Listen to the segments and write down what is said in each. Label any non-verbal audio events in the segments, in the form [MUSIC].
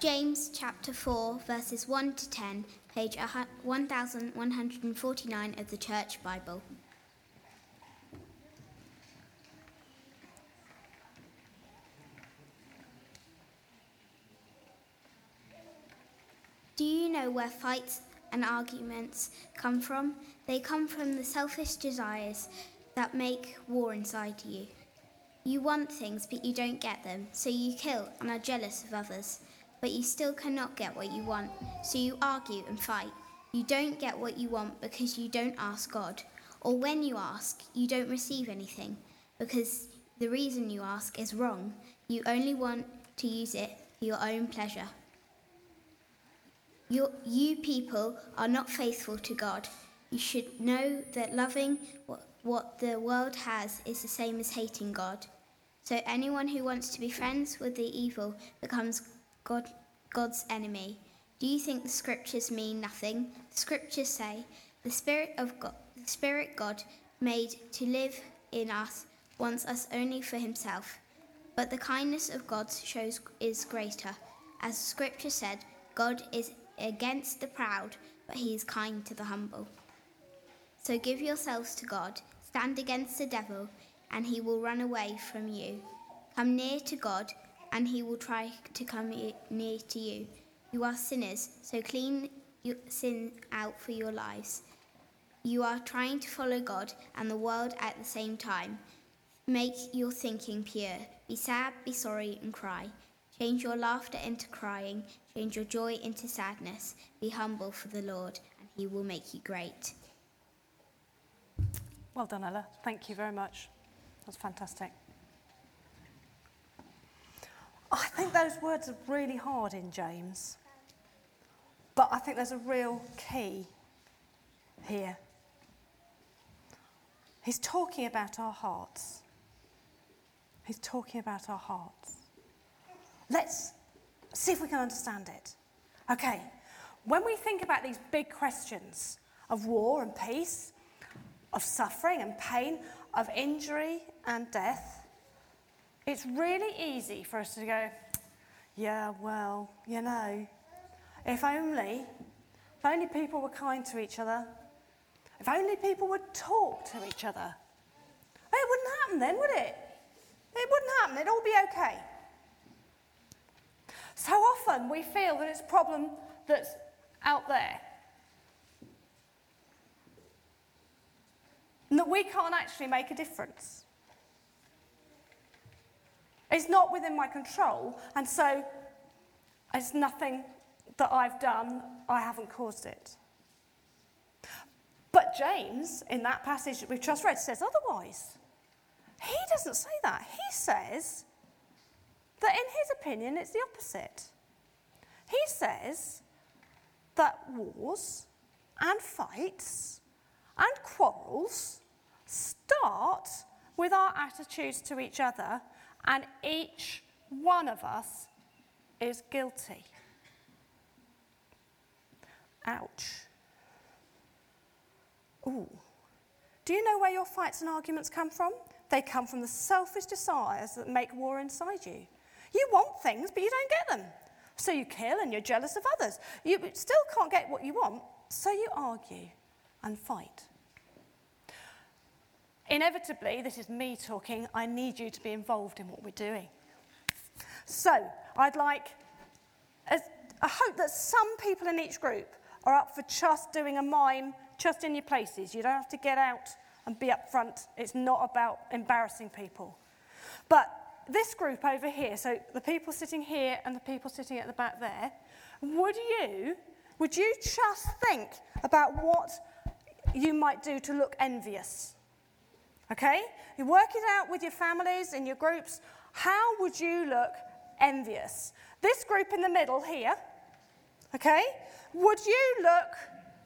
James chapter 4, verses 1 to 10, page 1149 of the Church Bible. Do you know where fights and arguments come from? They come from the selfish desires that make war inside you. You want things, but you don't get them, so you kill and are jealous of others. But you still cannot get what you want, so you argue and fight. You don't get what you want because you don't ask God. Or when you ask, you don't receive anything because the reason you ask is wrong. You only want to use it for your own pleasure. You, you people are not faithful to God. You should know that loving what, what the world has is the same as hating God. So anyone who wants to be friends with the evil becomes God, God's enemy. Do you think the scriptures mean nothing? The scriptures say, "The Spirit of God, the Spirit God made to live in us, wants us only for Himself. But the kindness of God shows is greater, as Scripture said, God is against the proud, but he is kind to the humble. So give yourselves to God, stand against the devil, and he will run away from you. Come near to God, and he will try to come near to you. You are sinners, so clean your sin out for your lives. You are trying to follow God and the world at the same time. Make your thinking pure. Be sad, be sorry, and cry. Change your laughter into crying, change your joy into sadness. Be humble for the Lord, and he will make you great. Well done, Ella. Thank you very much. That was fantastic. I think those words are really hard in James, but I think there's a real key here. He's talking about our hearts. He's talking about our hearts. Let's see if we can understand it. Okay, when we think about these big questions of war and peace, of suffering and pain, of injury and death, it's really easy for us to go, yeah, well, you know, if only, if only people were kind to each other, if only people would talk to each other, it wouldn't happen then, would it? It wouldn't happen, it'd all be okay. So often we feel that it's a problem that's out there. And that we can't actually make a difference. It's not within my control, and so it's nothing that I've done, I haven't caused it. But James, in that passage that we've just read, says otherwise. He doesn't say that. He says that in his opinion, it's the opposite. He says that wars and fights and quarrels start with our attitudes to each other, and each one of us is guilty. Ouch. Ooh. Do you know where your fights and arguments come from? They come from the selfish desires that make war inside you. You want things, but you don't get them. So you kill and you're jealous of others. You still can't get what you want, so you argue and fight. Inevitably, this is me talking, I need you to be involved in what we're doing. So, I'd like, I hope that some people in each group are up for just doing a mime just in your places. You don't have to get out and be up front. It's not about embarrassing people. But this group over here, so the people sitting here and the people sitting at the back there, would you, would you just think about what you might do to look envious? Okay? You work it out with your families and your groups. How would you look envious? This group in the middle here, okay? Would you look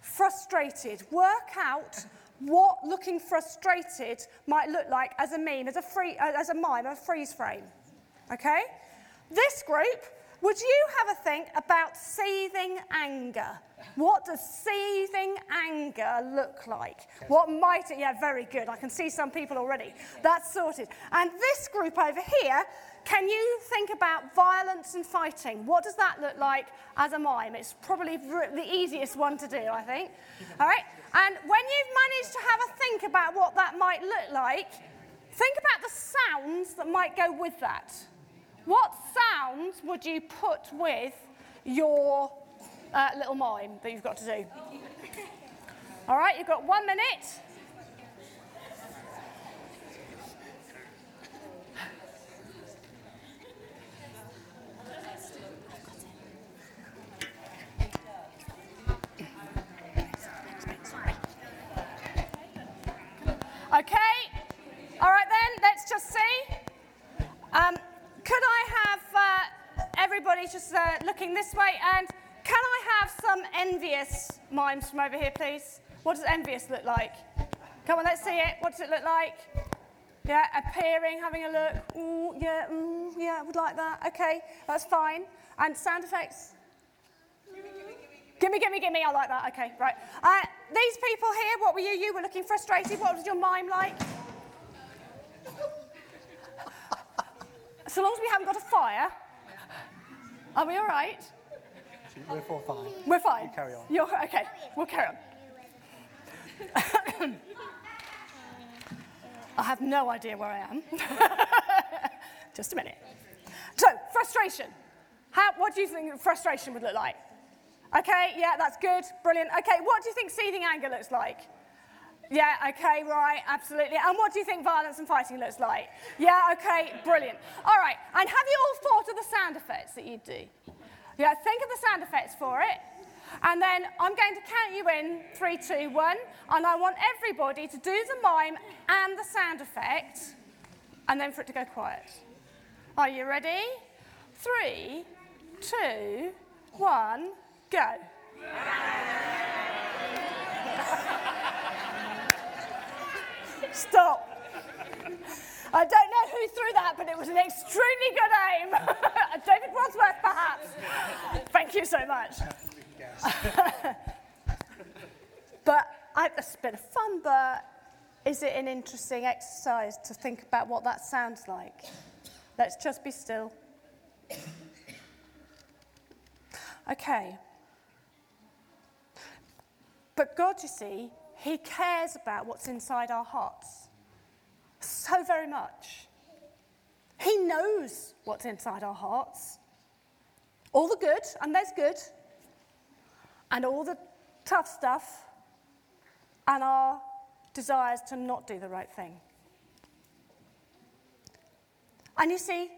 frustrated? Work out what looking frustrated might look like as a meme, as a, free, uh, as a mime, a freeze frame. Okay? This group, would you have a think about seething anger? What does seething anger look like? What might it? Yeah, very good. I can see some people already. That's sorted. And this group over here, can you think about violence and fighting? What does that look like as a mime? It's probably the easiest one to do, I think. All right? And when you've managed to have a think about what that might look like, think about the sounds that might go with that. What sounds would you put with your uh, little mime that you've got to do? All right, you've got one minute. Okay, all right then, let's just see. Um, could I have uh, everybody just uh, looking this way? And can I have some envious mimes from over here, please? What does envious look like? Come on, let's see it. What does it look like? Yeah, appearing, having a look. Ooh, yeah, ooh, yeah, I would like that. Okay, that's fine. And sound effects? Gimme, gimme, gimme. I like that. Okay, right. Uh, these people here, what were you? You were looking frustrated. What was your mime like? so long as we haven't got a fire, are we all right? We're all fine. We're fine. You carry on. You're, okay, we'll carry on. I have no idea where I am. [LAUGHS] Just a minute. So, frustration. How, what do you think frustration would look like? Okay, yeah, that's good, brilliant. Okay, what do you think seething anger looks like? Yeah, okay, right, absolutely. And what do you think violence and fighting looks like? Yeah, okay, brilliant. All right, and have you all thought of the sound effects that you'd do? Yeah, think of the sound effects for it. And then I'm going to count you in three, two, one, and I want everybody to do the mime and the sound effect, and then for it to go quiet. Are you ready? Three, two, one. Go. Stop. I don't know who threw that, but it was an extremely good aim. [LAUGHS] David Wadsworth, perhaps. Thank you so much. [LAUGHS] but I, it's a bit of fun, but is it an interesting exercise to think about what that sounds like? Let's just be still. Okay. But God, you see, He cares about what's inside our hearts so very much. He knows what's inside our hearts. All the good, and there's good, and all the tough stuff, and our desires to not do the right thing. And you see,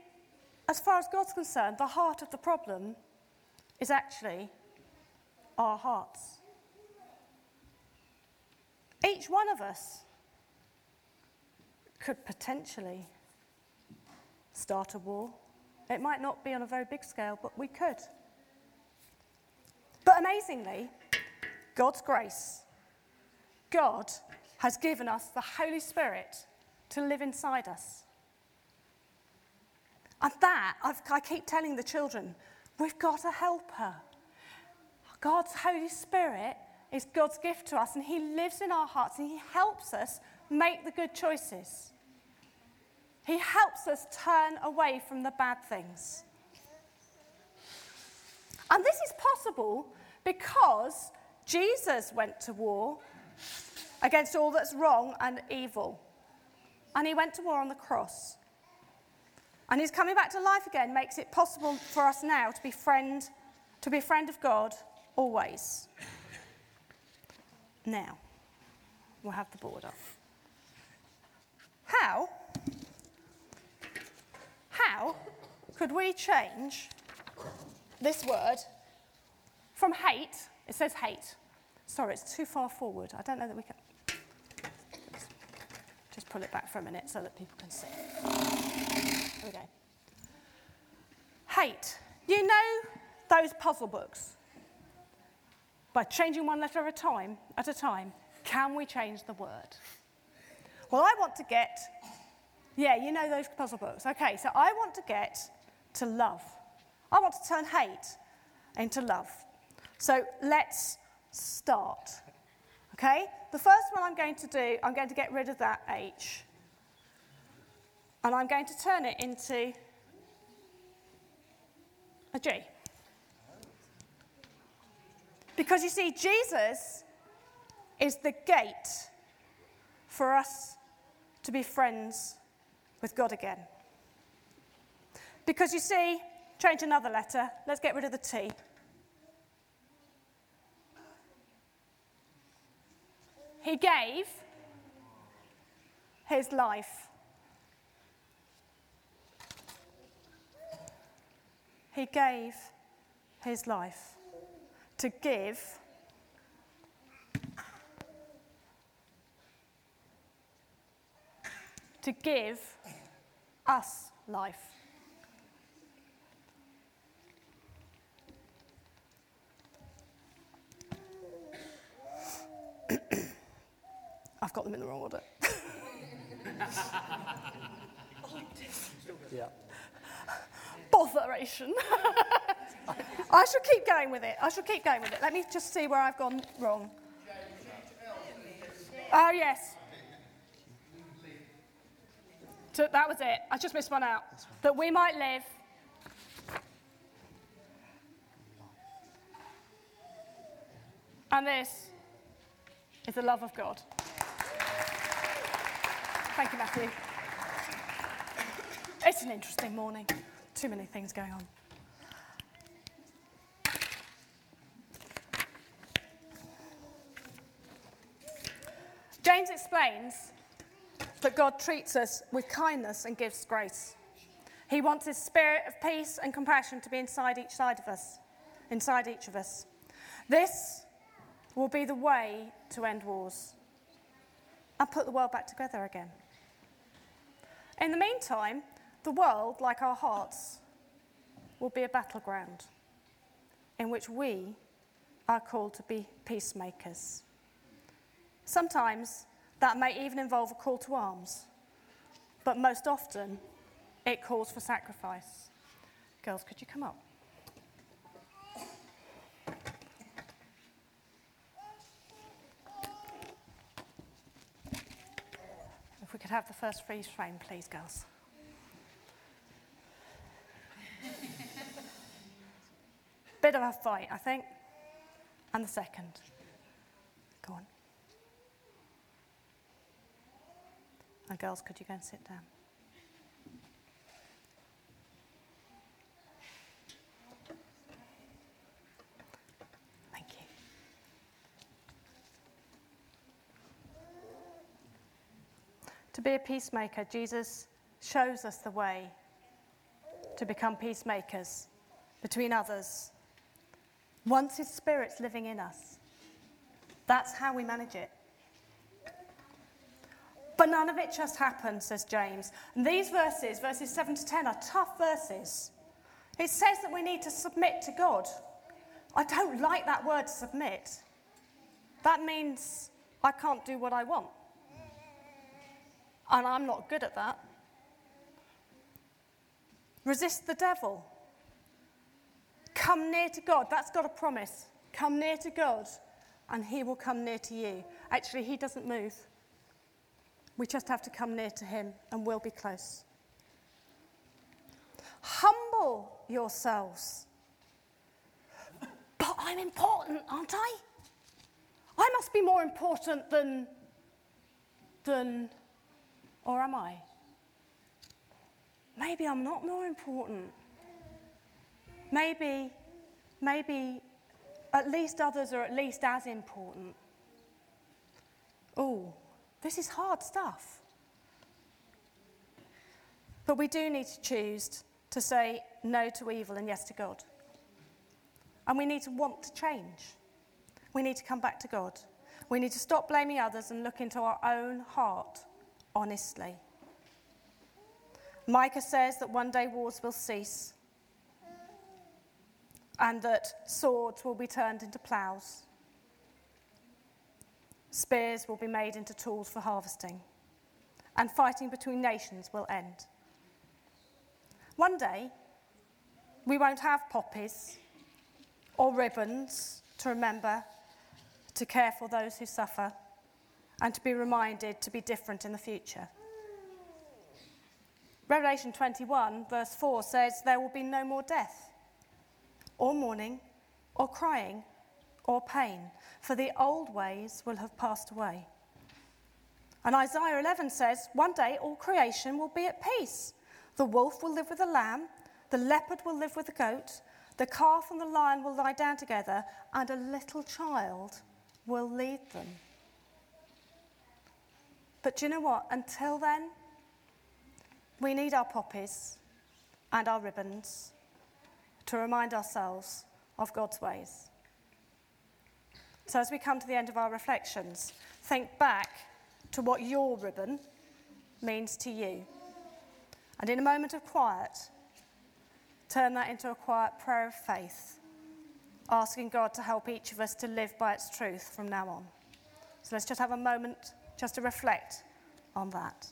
as far as God's concerned, the heart of the problem is actually our hearts. Each one of us could potentially start a war. It might not be on a very big scale, but we could. But amazingly, God's grace, God has given us the Holy Spirit to live inside us. And that, I've, i keep telling the children, we've got a helper. God's Holy Spirit is God's gift to us, and He lives in our hearts and He helps us make the good choices. He helps us turn away from the bad things. And this is possible because Jesus went to war against all that's wrong and evil. And he went to war on the cross. And his coming back to life again makes it possible for us now to be friend, to be a friend of God always. Now, we'll have the board up. How? How could we change this word from hate? It says hate. Sorry, it's too far forward. I don't know that we can. Just pull it back for a minute so that people can see. Here we go. Hate. You know those puzzle books? By changing one letter at a time, at a time, can we change the word? Well, I want to get, yeah, you know those puzzle books. Okay, so I want to get to love. I want to turn hate into love. So let's start. Okay? The first one I'm going to do, I'm going to get rid of that H. And I'm going to turn it into A G. Because you see, Jesus is the gate for us to be friends with God again. Because you see, change another letter, let's get rid of the T. He gave his life. He gave his life to give to give us life. [COUGHS] I've got them in the wrong order. Yeah. [LAUGHS] Botheration. [LAUGHS] I shall keep going with it. I shall keep going with it. Let me just see where I've gone wrong. Oh, yes. So that was it. I just missed one out. That we might live. And this is the love of God. Thank you, Matthew. It's an interesting morning. Too many things going on. James explains that God treats us with kindness and gives grace. He wants his spirit of peace and compassion to be inside each side of us, inside each of us. This will be the way to end wars and put the world back together again. In the meantime, the world, like our hearts, will be a battleground in which we are called to be peacemakers. Sometimes that may even involve a call to arms, but most often it calls for sacrifice. Girls, could you come up? If we could have the first freeze frame, please, girls. Bit of a fight, I think. And the second. Go on. And girls, could you go and sit down? Thank you. To be a peacemaker, Jesus shows us the way to become peacemakers between others. Once His Spirit's living in us, that's how we manage it. But none of it just happens, says James. And these verses, verses 7 to 10, are tough verses. It says that we need to submit to God. I don't like that word submit. That means I can't do what I want. And I'm not good at that. Resist the devil. Come near to God. That's got a promise. Come near to God, and he will come near to you. Actually, he doesn't move. We just have to come near to him, and we'll be close. Humble yourselves. But I'm important, aren't I? I must be more important than. than. or am I? Maybe I'm not more important. Maybe, maybe at least others are at least as important. Oh, this is hard stuff. But we do need to choose to say no to evil and yes to God. And we need to want to change. We need to come back to God. We need to stop blaming others and look into our own heart honestly. Micah says that one day wars will cease and that swords will be turned into ploughs. Spears will be made into tools for harvesting, and fighting between nations will end. One day, we won't have poppies or ribbons to remember to care for those who suffer and to be reminded to be different in the future. Revelation 21, verse 4 says, There will be no more death, or mourning, or crying, or pain, for the old ways will have passed away. And Isaiah 11 says, One day all creation will be at peace. The wolf will live with the lamb, the leopard will live with the goat, the calf and the lion will lie down together, and a little child will lead them. But do you know what? Until then, we need our poppies and our ribbons to remind ourselves of God's ways. So, as we come to the end of our reflections, think back to what your ribbon means to you. And in a moment of quiet, turn that into a quiet prayer of faith, asking God to help each of us to live by its truth from now on. So, let's just have a moment just to reflect on that.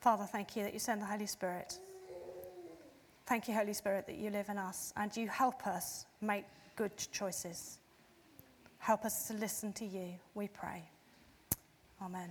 Father, thank you that you send the Holy Spirit. Thank you, Holy Spirit, that you live in us and you help us make good choices. Help us to listen to you, we pray. Amen.